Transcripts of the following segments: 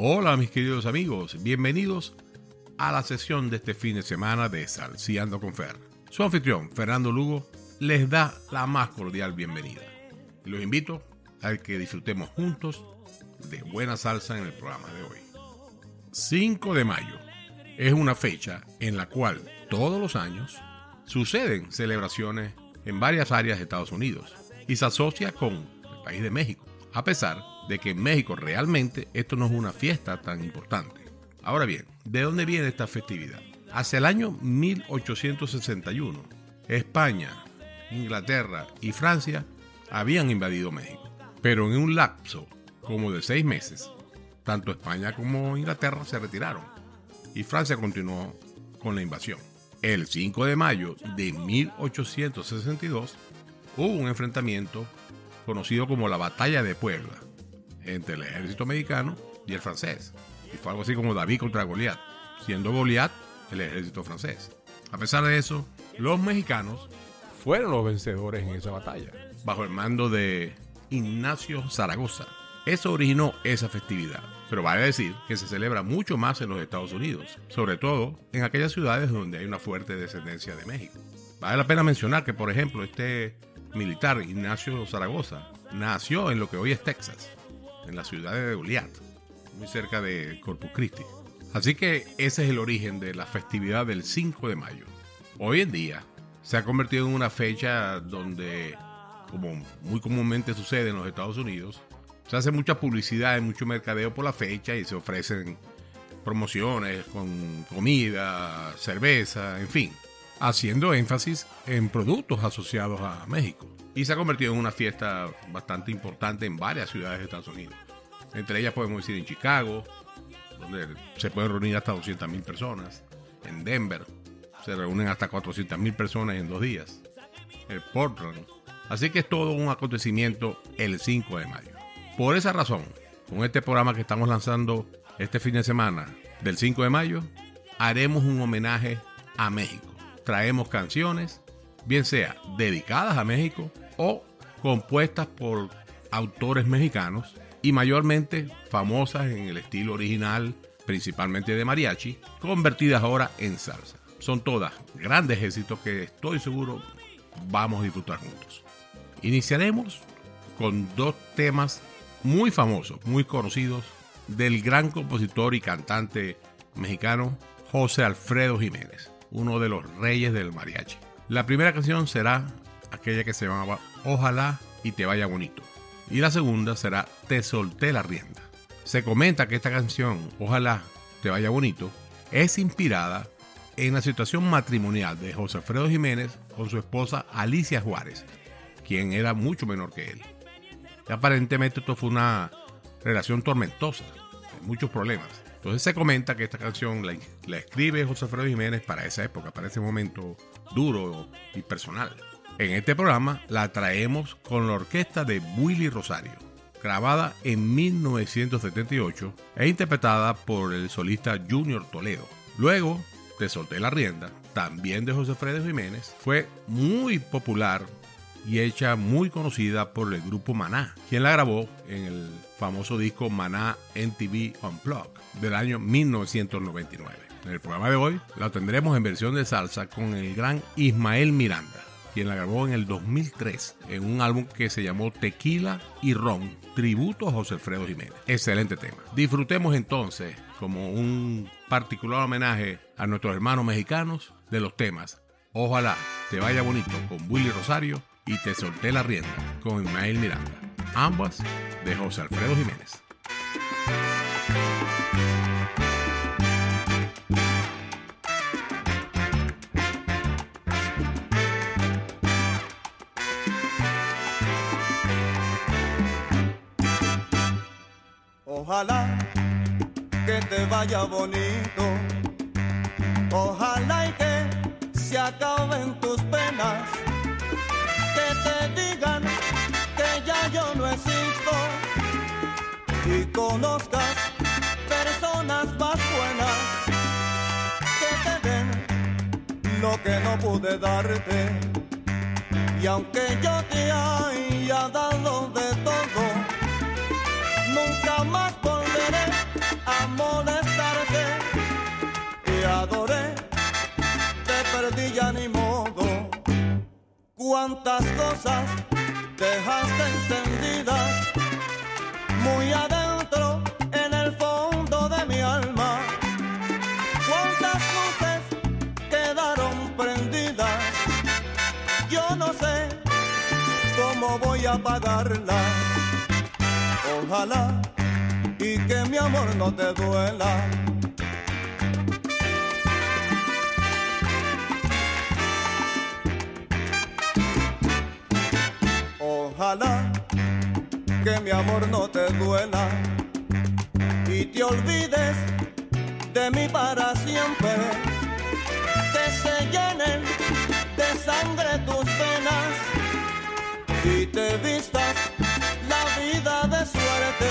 Hola mis queridos amigos, bienvenidos a la sesión de este fin de semana de Salciando con Fer. Su anfitrión, Fernando Lugo, les da la más cordial bienvenida. Los invito a que disfrutemos juntos de buena salsa en el programa de hoy. 5 de mayo es una fecha en la cual todos los años suceden celebraciones en varias áreas de Estados Unidos y se asocia con el país de México, a pesar de que en México realmente esto no es una fiesta tan importante. Ahora bien, ¿de dónde viene esta festividad? Hacia el año 1861, España, Inglaterra y Francia habían invadido México, pero en un lapso como de seis meses, tanto España como Inglaterra se retiraron y Francia continuó con la invasión. El 5 de mayo de 1862 hubo un enfrentamiento conocido como la Batalla de Puebla entre el ejército mexicano y el francés. Y fue algo así como David contra Goliat, siendo Goliat el ejército francés. A pesar de eso, los mexicanos fueron los vencedores en esa batalla, bajo el mando de Ignacio Zaragoza. Eso originó esa festividad, pero vale decir que se celebra mucho más en los Estados Unidos, sobre todo en aquellas ciudades donde hay una fuerte descendencia de México. Vale la pena mencionar que, por ejemplo, este militar, Ignacio Zaragoza, nació en lo que hoy es Texas, en la ciudad de Goliat, muy cerca de Corpus Christi. Así que ese es el origen de la festividad del 5 de mayo. Hoy en día se ha convertido en una fecha donde, como muy comúnmente sucede en los Estados Unidos, se hace mucha publicidad y mucho mercadeo por la fecha y se ofrecen promociones con comida, cerveza, en fin, haciendo énfasis en productos asociados a México. Y se ha convertido en una fiesta bastante importante en varias ciudades de Estados Unidos. Entre ellas podemos decir en Chicago, donde se pueden reunir hasta 200.000 personas. En Denver se reúnen hasta 400.000 personas en dos días. En Portland. Así que es todo un acontecimiento el 5 de mayo. Por esa razón, con este programa que estamos lanzando este fin de semana del 5 de mayo, haremos un homenaje a México. Traemos canciones, bien sea dedicadas a México o compuestas por autores mexicanos y mayormente famosas en el estilo original, principalmente de mariachi, convertidas ahora en salsa. Son todas grandes éxitos que estoy seguro vamos a disfrutar juntos. Iniciaremos con dos temas muy famosos, muy conocidos del gran compositor y cantante mexicano José Alfredo Jiménez, uno de los reyes del mariachi. La primera canción será aquella que se llamaba Ojalá y te vaya bonito. Y la segunda será Te solté la rienda. Se comenta que esta canción, Ojalá te vaya bonito, es inspirada en la situación matrimonial de José Alfredo Jiménez con su esposa Alicia Juárez, quien era mucho menor que él. Y aparentemente esto fue una relación tormentosa, muchos problemas. Entonces se comenta que esta canción la, escribe José Alfredo Jiménez para esa época, para ese momento duro y personal. En este programa la traemos con la orquesta de Willy Rosario, grabada en 1978 e interpretada por el solista Junior Toledo. Luego, Te solté la rienda, también de José Fredo Jiménez, fue muy popular y hecha muy conocida por el grupo Maná, quien la grabó en el famoso disco Maná NTV Unplugged del año 1999. En el programa de hoy la tendremos en versión de salsa con el gran Ismael Miranda quien la grabó en el 2003 en un álbum que se llamó Tequila y Ron, tributo a José Alfredo Jiménez. Excelente tema. Disfrutemos entonces, como un particular homenaje a nuestros hermanos mexicanos, de los temas Ojalá te vaya bonito con Willy Rosario y Te solté la rienda con Ismael Miranda, ambas de José Alfredo Jiménez. Ojalá que te vaya bonito. Ojalá y que se acaben tus penas. y conozcas personas más buenas que te den lo que no pude darte. Y aunque yo te haya dado de todo, nunca más volveré a molestarte. Te adoré, te perdí y ni modo. Cuántas cosas dejaste encendidas muy adentro en el fondo de mi alma. Cuántas luces quedaron prendidas. Yo no sé cómo voy a apagarlas. Ojalá y que mi amor no te duela. Que mi amor no te duela y te olvides de mí para siempre. Que se llenen de sangre tus penas y te vistas la vida de suerte.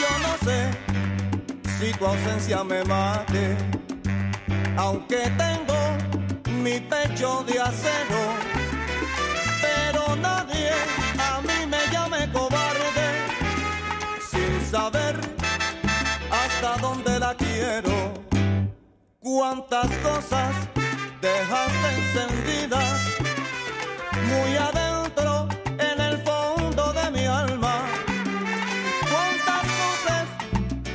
Yo no sé si tu ausencia me mate, aunque tengo mi pecho de acero, pero nadie saber hasta dónde la quiero. Cuántas cosas dejaste encendidas muy adentro en el fondo de mi alma. Cuántas luces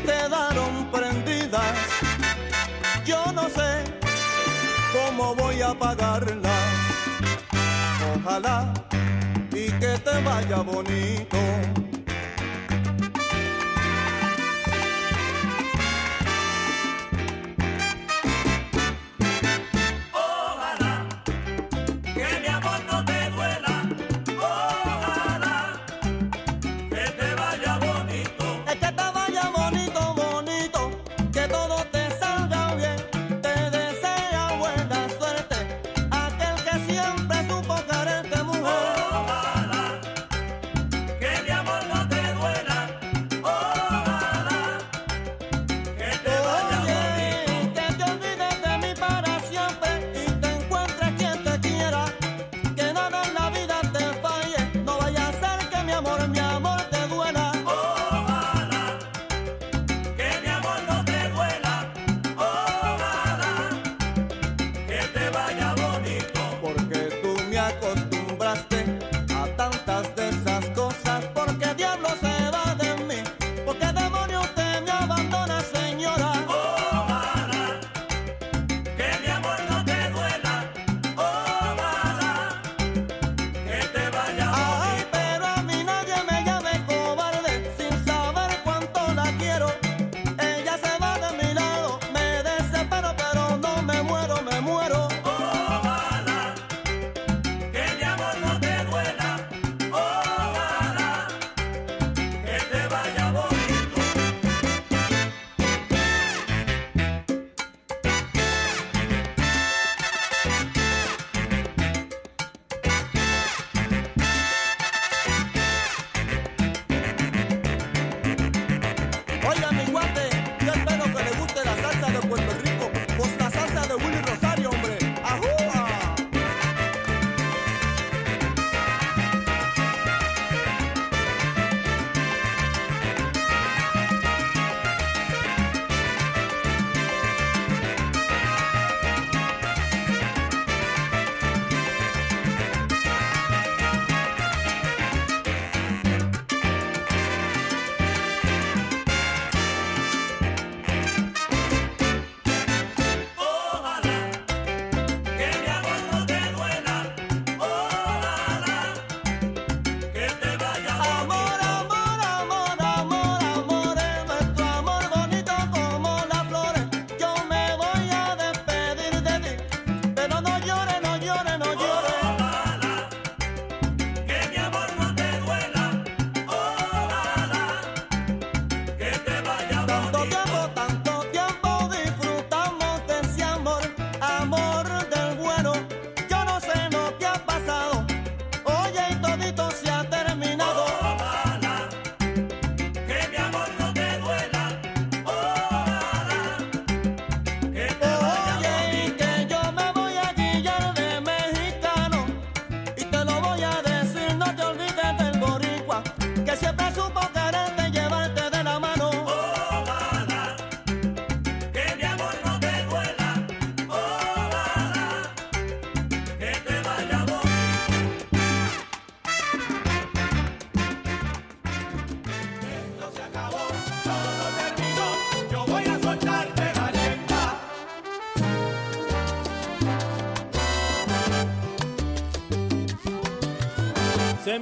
quedaron prendidas. Yo no sé cómo voy a apagarlas. Ojalá y que te vaya bonito.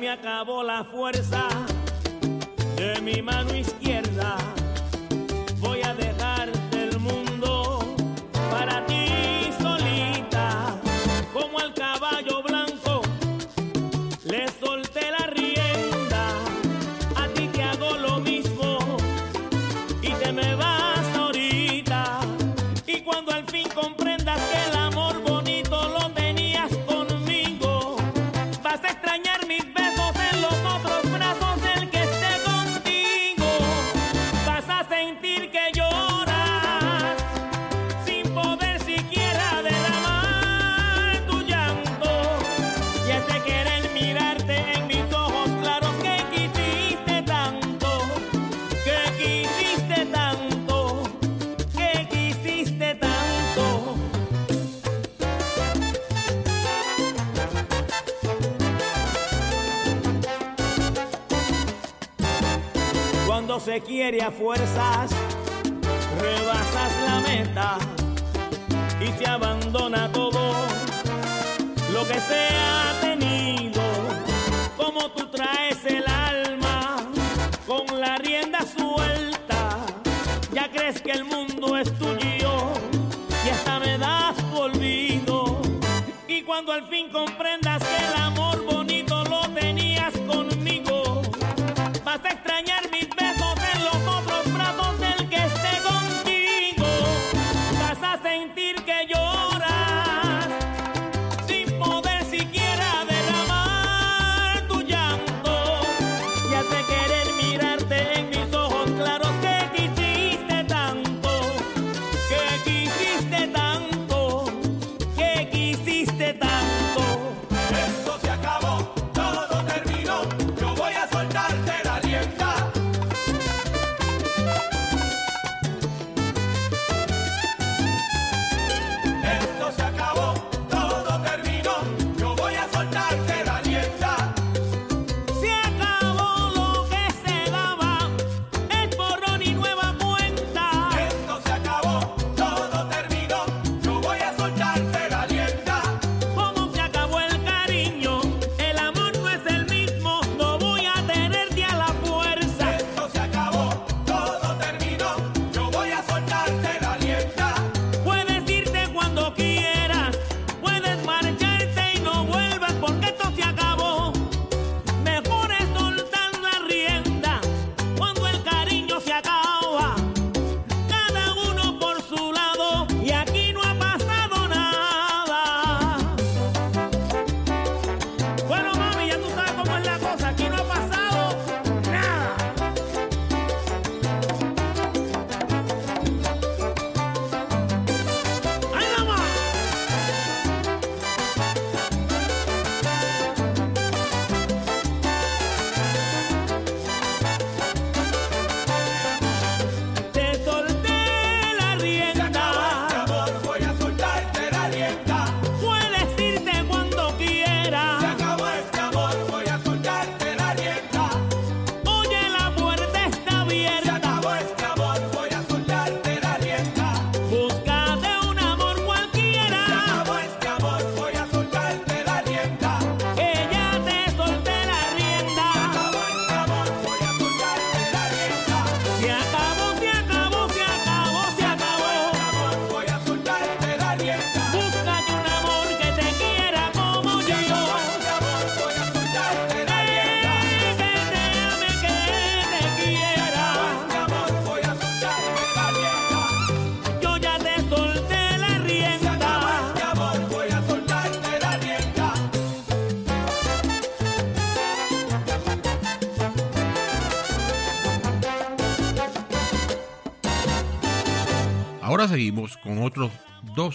me acabó la fuerza de mi mano izquierda. se quiere a fuerzas, rebasas la meta y se abandona todo lo que se ha tenido, como tú traes el alma con la rienda suelta, ya crees que el mundo es tuyo y hasta me das tu olvido. Y cuando al fin comprendas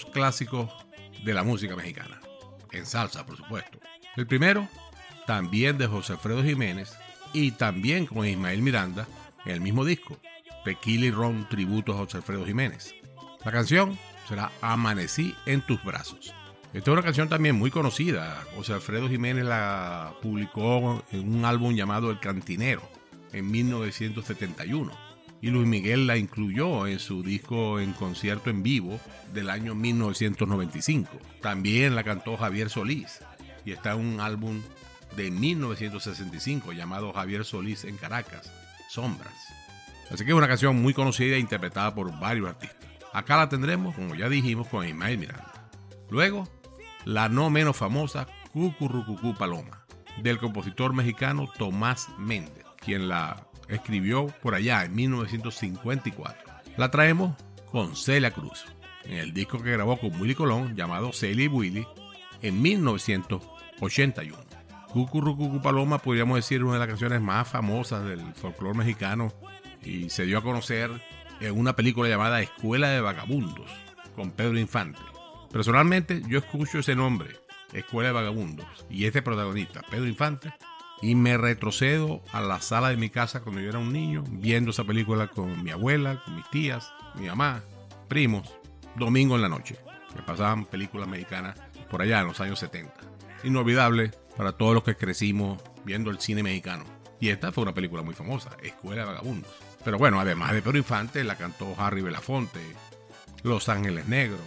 clásicos de la música mexicana, en salsa por supuesto. El primero, también de José Alfredo Jiménez y también con Ismael Miranda en el mismo disco, Tequila y Ron Tributo a José Alfredo Jiménez. La canción será Amanecí en tus brazos. Esta es una canción también muy conocida. José Alfredo Jiménez la publicó en un álbum llamado El Cantinero en 1971 y Luis Miguel la incluyó en su disco en concierto en vivo del año 1995. También la cantó Javier Solís y está en un álbum de 1965 llamado Javier Solís en Caracas, Sombras. Así que es una canción muy conocida e interpretada por varios artistas. Acá la tendremos, como ya dijimos, con Ismael Miranda. Luego, la no menos famosa Cucurrucucú Paloma, del compositor mexicano Tomás Méndez, quien la escribió por allá en 1954. La traemos con Celia Cruz, en el disco que grabó con Willy Colón llamado Celia y Willy en 1981. Cucurrucucú Paloma podríamos decir una de las canciones más famosas del folclore mexicano y se dio a conocer en una película llamada Escuela de Vagabundos con Pedro Infante. Personalmente yo escucho ese nombre, Escuela de Vagabundos, y este protagonista, Pedro Infante, y me retrocedo a la sala de mi casa cuando yo era un niño, viendo esa película con mi abuela, con mis tías, mi mamá, primos, domingo en la noche, que pasaban películas mexicanas por allá en los años 70. Inolvidable para todos los que crecimos viendo el cine mexicano. Y esta fue una película muy famosa, Escuela de Vagabundos. Pero bueno, además de Pedro Infante, la cantó Harry Belafonte, Los Ángeles Negros,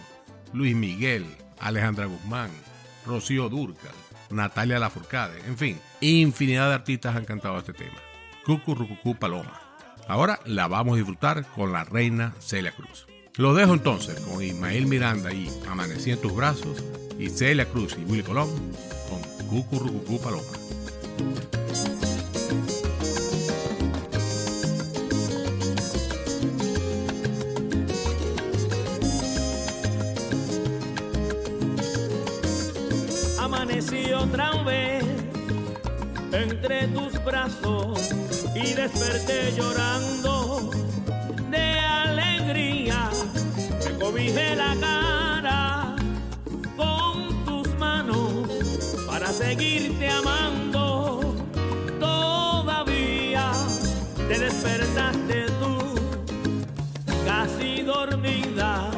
Luis Miguel, Alejandra Guzmán, Rocío Durcal, Natalia Lafourcade, en fin, infinidad de artistas han cantado este tema. Cucurrucucú Paloma. Ahora la vamos a disfrutar con la reina Celia Cruz. Lo dejo entonces con Ismael Miranda y Amanecí en tus brazos y Celia Cruz y Willy Colón con Cucurrucucú Paloma. Y desperté llorando de alegría. Me cobijé la cara con tus manos para seguirte amando. Todavía te despertaste tú, casi dormida,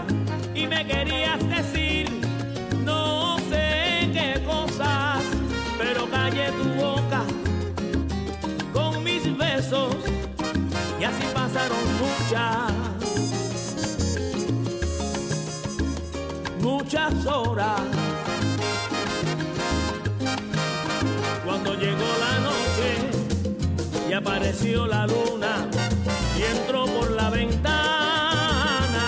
y me querías decir muchas, muchas horas. Cuando llegó la noche y apareció la luna y entró por la ventana,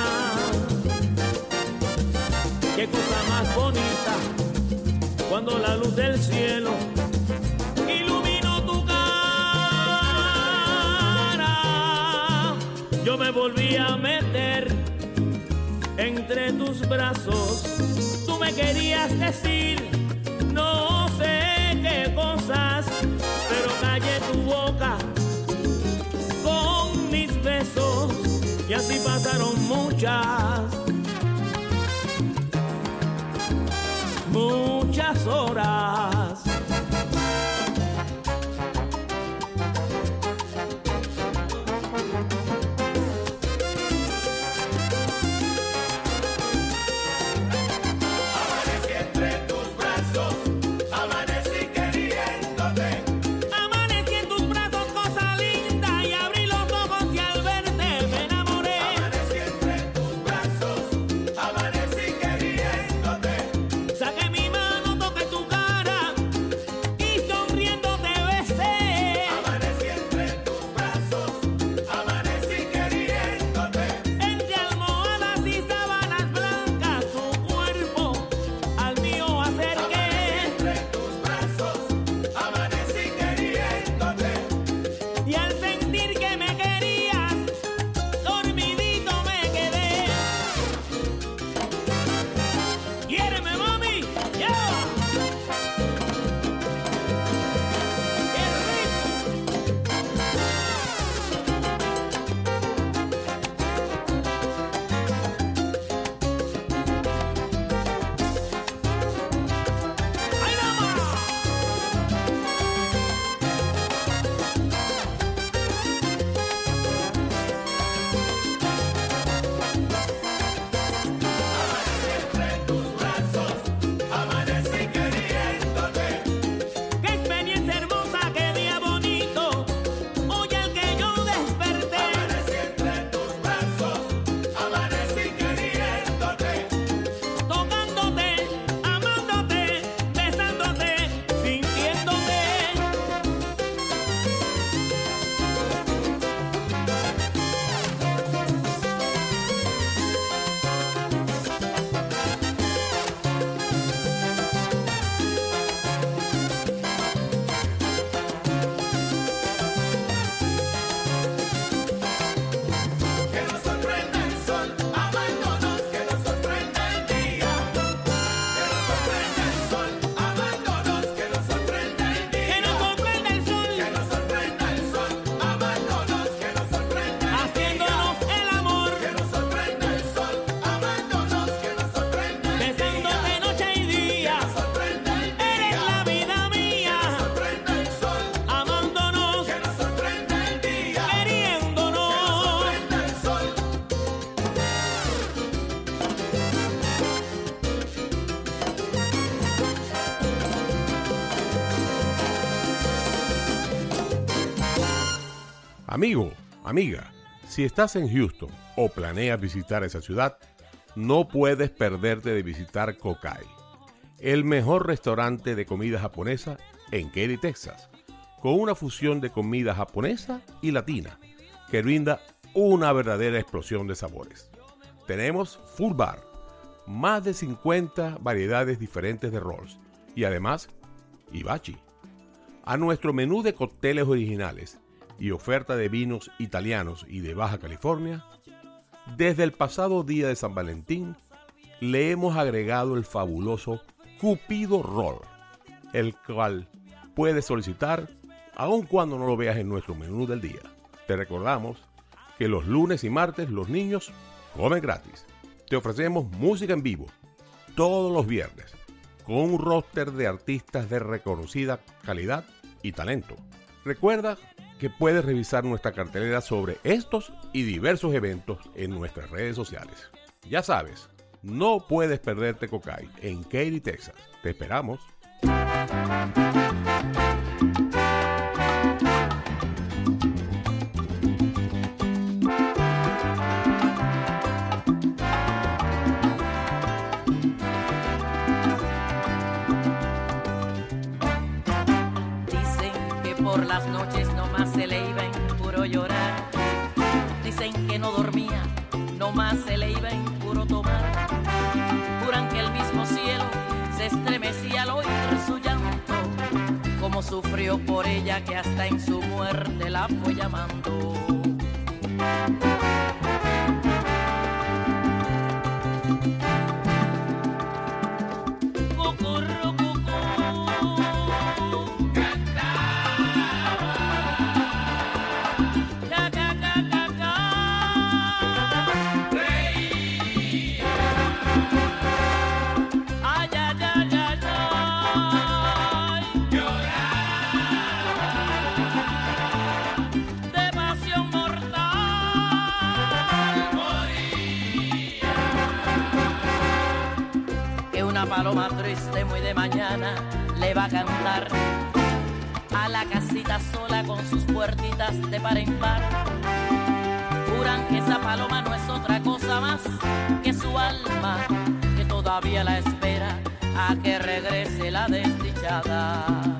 qué cosa más bonita cuando la luz del cielo me volví a meter entre tus brazos. Tú me querías decir no sé qué cosas, pero callé tu boca con mis besos y así pasaron muchas. muchas horas. Amiga, si estás en Houston o planeas visitar esa ciudad, no puedes perderte de visitar Kokai, el mejor restaurante de comida japonesa en Katy, Texas, con una fusión de comida japonesa y latina que brinda una verdadera explosión de sabores. Tenemos full bar, más de 50 variedades diferentes de rolls y además hibachi. A nuestro menú de cócteles originales y oferta de vinos italianos y de Baja California, desde el pasado día de San Valentín le hemos agregado el fabuloso Cupido Roll, el cual puedes solicitar aun cuando no lo veas en nuestro menú del día. Te recordamos que los lunes y martes los niños comen gratis. Te ofrecemos música en vivo todos los viernes con un roster de artistas de reconocida calidad y talento. Recuerda que puedes revisar nuestra cartelera sobre estos y diversos eventos en nuestras redes sociales. Ya sabes, no puedes perderte Cocay en Katy, Texas. Te esperamos. Dormía, nomás se le iba en puro tomar. Juran que el mismo cielo se estremecía al oír su llanto. Como sufrió por ella que hasta en su muerte la fue llamando. Mañana le va a cantar a la casita sola con sus puertitas de par en par. Juran que esa paloma no es otra cosa más que su alma, que todavía la espera a que regrese la desdichada.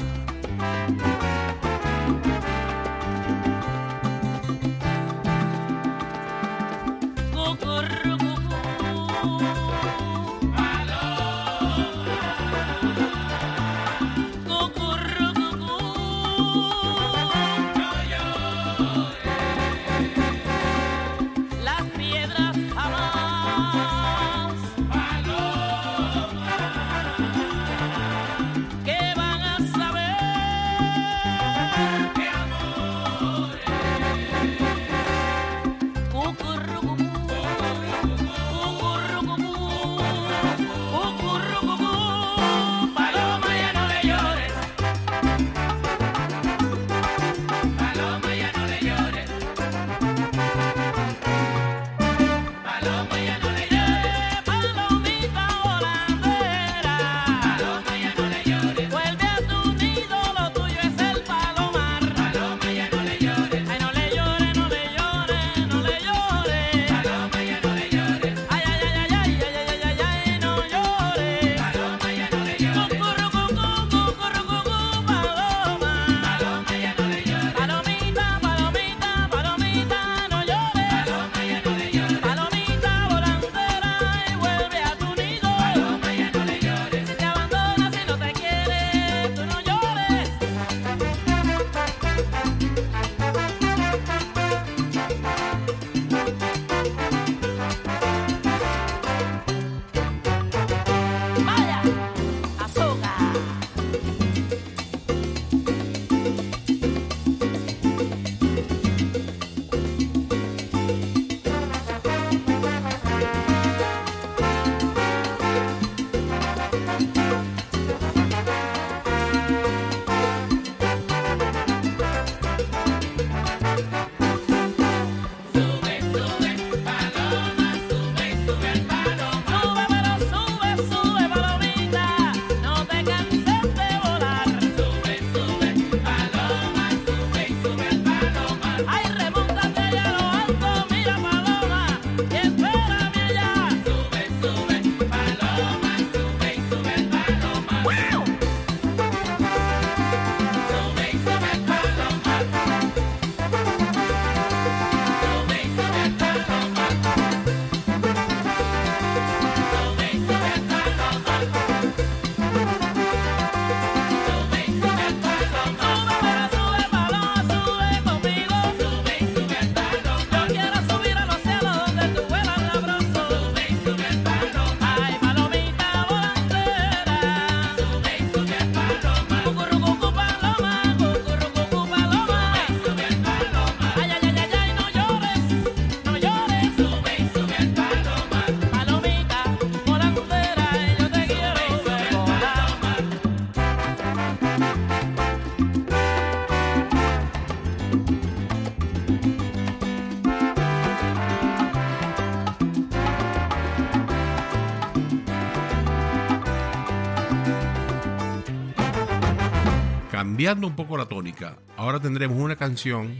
Cambiando un poco la tónica, ahora tendremos una canción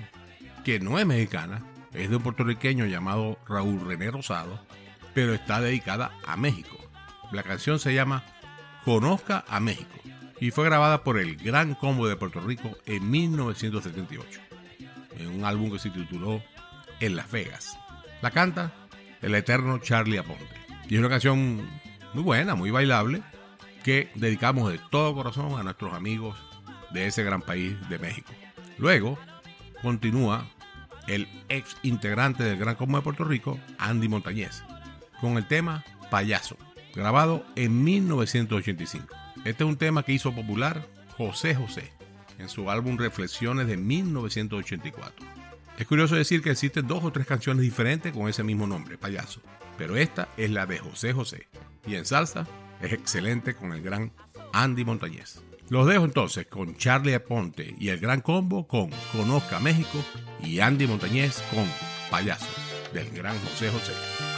que no es mexicana, es de un puertorriqueño llamado Raúl René Rosado, pero está dedicada a México. La canción se llama Conozca a México y fue grabada por el Gran Combo de Puerto Rico en 1978, en un álbum que se tituló En Las Vegas. La canta el eterno Charlie Aponte. Y es una canción muy buena, muy bailable, que dedicamos de todo corazón a nuestros amigos de ese gran país de México. Luego continúa el ex integrante del Gran Combo de Puerto Rico, Andy Montañez, con el tema Payaso, grabado en 1985. Este es un tema que hizo popular José José en su álbum Reflexiones de 1984. Es curioso decir que existen dos o tres canciones diferentes con ese mismo nombre, Payaso, pero esta es la de José José y en salsa es excelente con el gran Andy Montañez. Los dejo entonces con Charlie Aponte y el gran combo con Conozca México y Andy Montañez con Payaso del gran José José.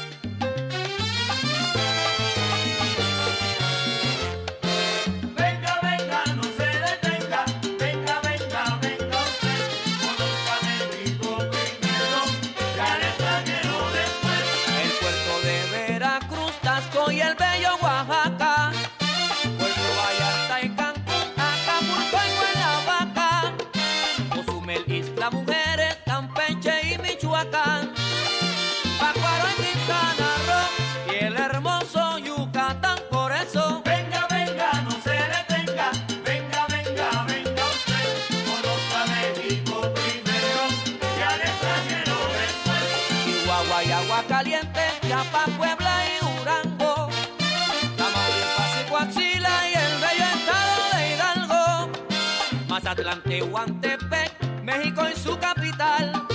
Tehuantepec, México y su capital.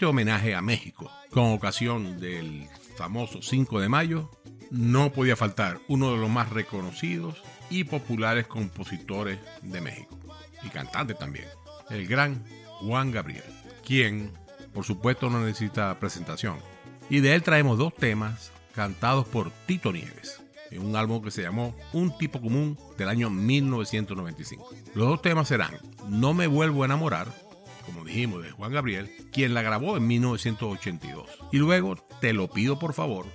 este homenaje a México, con ocasión del famoso 5 de mayo, no podía faltar uno de los más reconocidos y populares compositores de México, y cantante también, el gran Juan Gabriel, quien, por supuesto, no necesita presentación. Y de él traemos dos temas cantados por Tito Nieves, en un álbum que se llamó Un tipo común del año 1995. Los dos temas serán No me vuelvo a enamorar, de Juan Gabriel, quien la grabó en 1982. Y luego, Te lo pido por favor,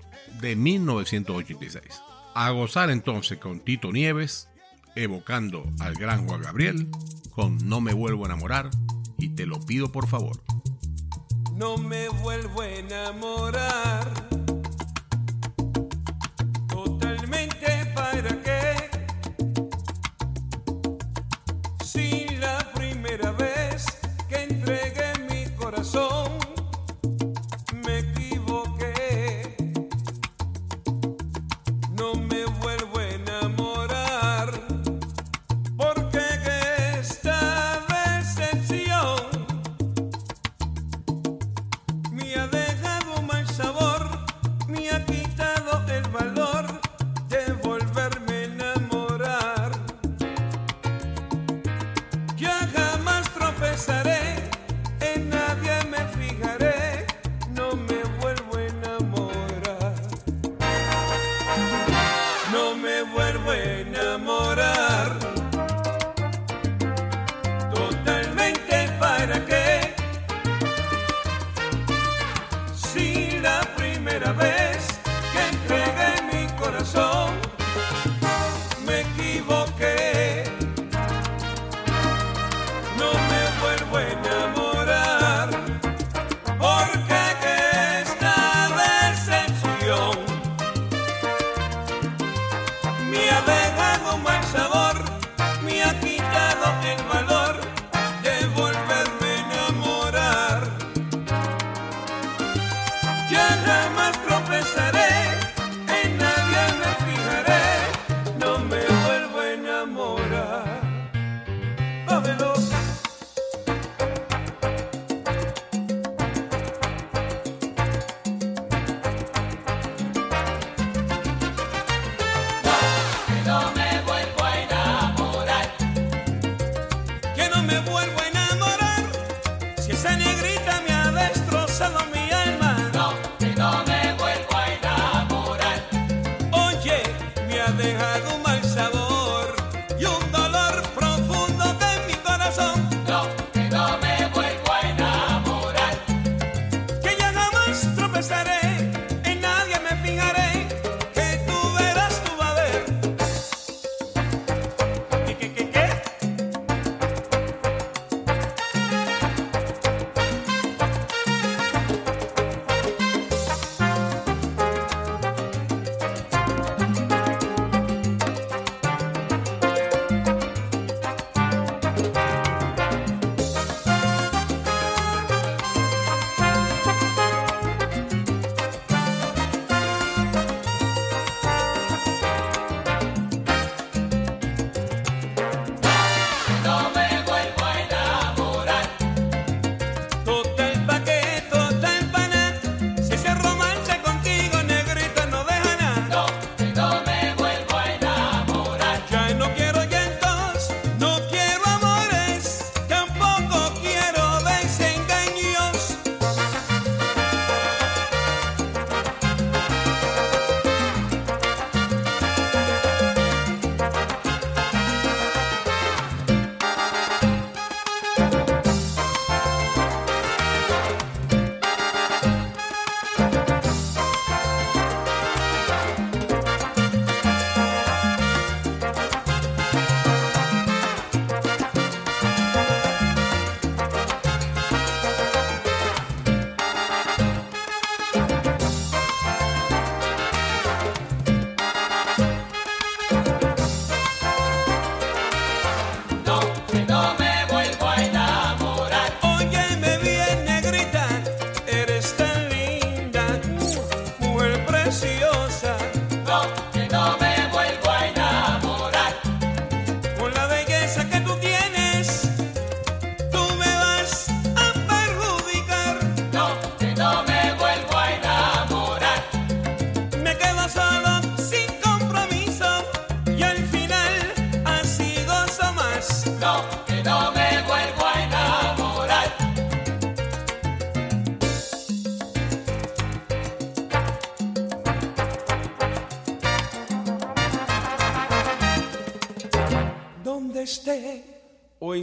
de 1986. A gozar entonces con Tito Nieves, evocando al gran Juan Gabriel, con No me vuelvo a enamorar y Te lo pido por favor. No me vuelvo a enamorar. Totalmente para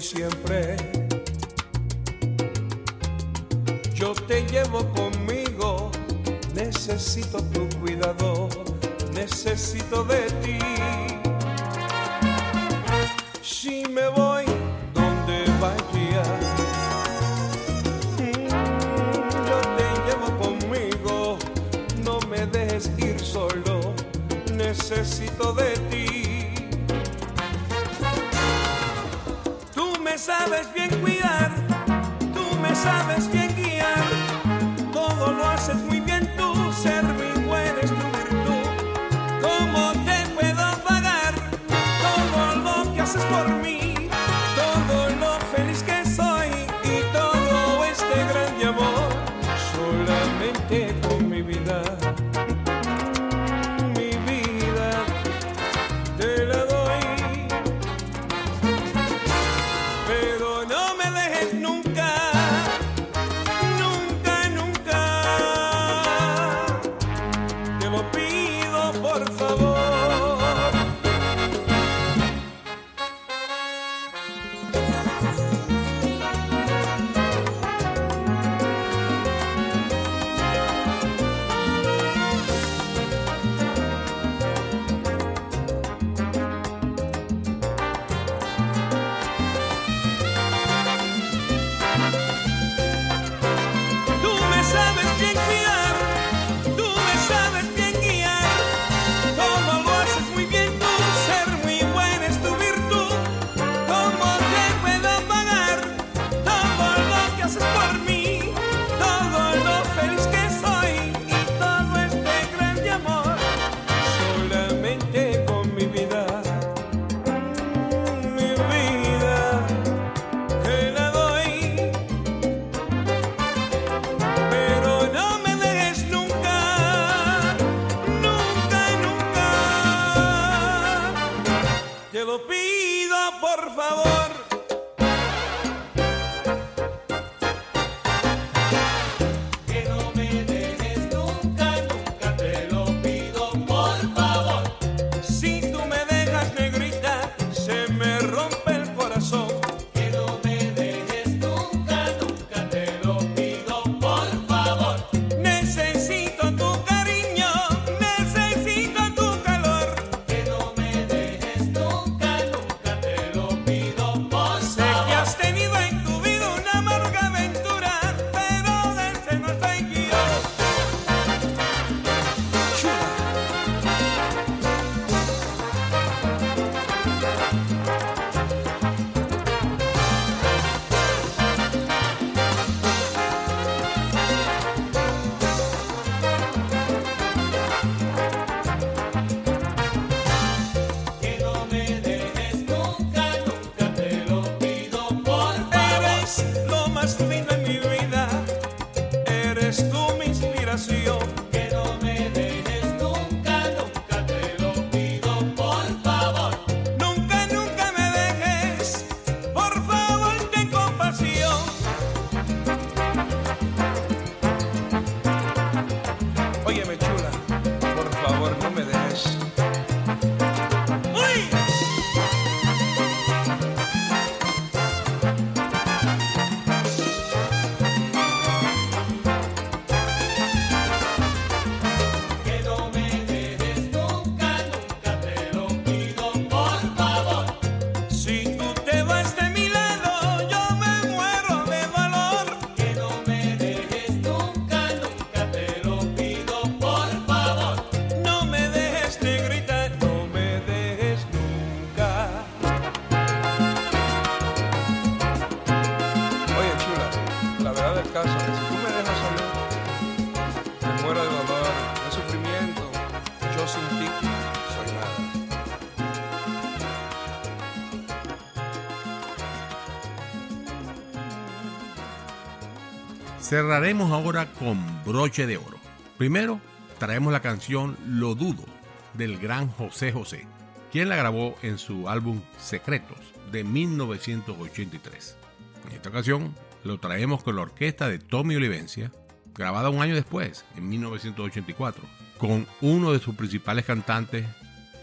siempre, Cerraremos ahora con broche de oro. Primero, traemos la canción Lo Dudo del gran José José, quien la grabó en su álbum Secretos de 1983. En esta ocasión lo traemos con la orquesta de Tommy Olivencia, grabada un año después, en 1984, con uno de sus principales cantantes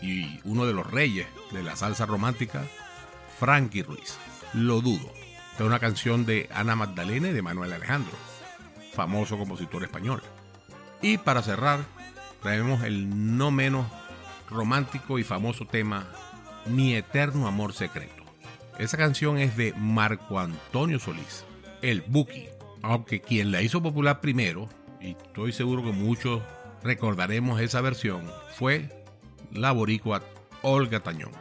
y uno de los reyes de la salsa romántica, Frankie Ruiz. Lo dudo. Es una canción de Ana Magdalena y de Manuel Alejandro, famoso compositor español. Y para cerrar, traemos el no menos romántico y famoso tema Mi eterno amor secreto. Esa canción es de Marco Antonio Solís, el Buki, aunque quien la hizo popular primero, y estoy seguro que muchos recordaremos esa versión, fue la boricua Olga Tañón.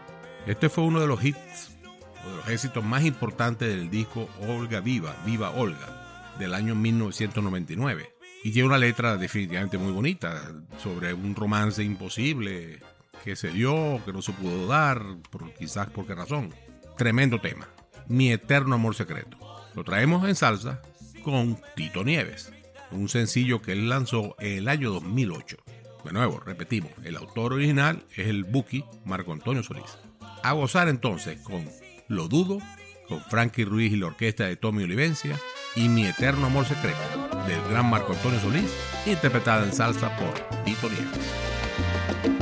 Este fue uno de los hits o de los éxitos más importantes del disco Olga Viva, Viva Olga, del año 1999. Y tiene una letra definitivamente muy bonita sobre un romance imposible que se dio, que no se pudo dar, por, quizás por qué razón. Tremendo tema. Mi eterno amor secreto. Lo traemos en salsa con Tito Nieves, un sencillo que él lanzó el año 2008. De nuevo, repetimos, el autor original es el Buki Marco Antonio Solís. A gozar entonces con Lo Dudo, con Frankie Ruiz y la orquesta de Tommy Olivencia, y Mi Eterno Amor Secreto, del gran Marco Antonio Solís, interpretada en salsa por Tito Nieves.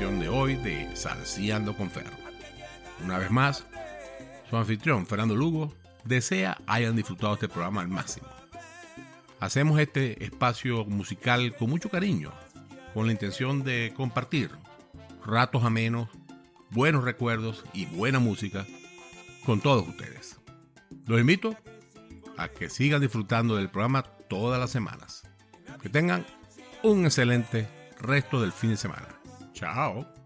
edición de hoy de Salseando con Fer. Una vez más, su anfitrión Fernando Lugo desea hayan disfrutado este programa al máximo. Hacemos este espacio musical con mucho cariño, con la intención de compartir ratos amenos, buenos recuerdos y buena música con todos ustedes. Los invito a que sigan disfrutando del programa todas las semanas. Que tengan un excelente resto del fin de semana. Ciao!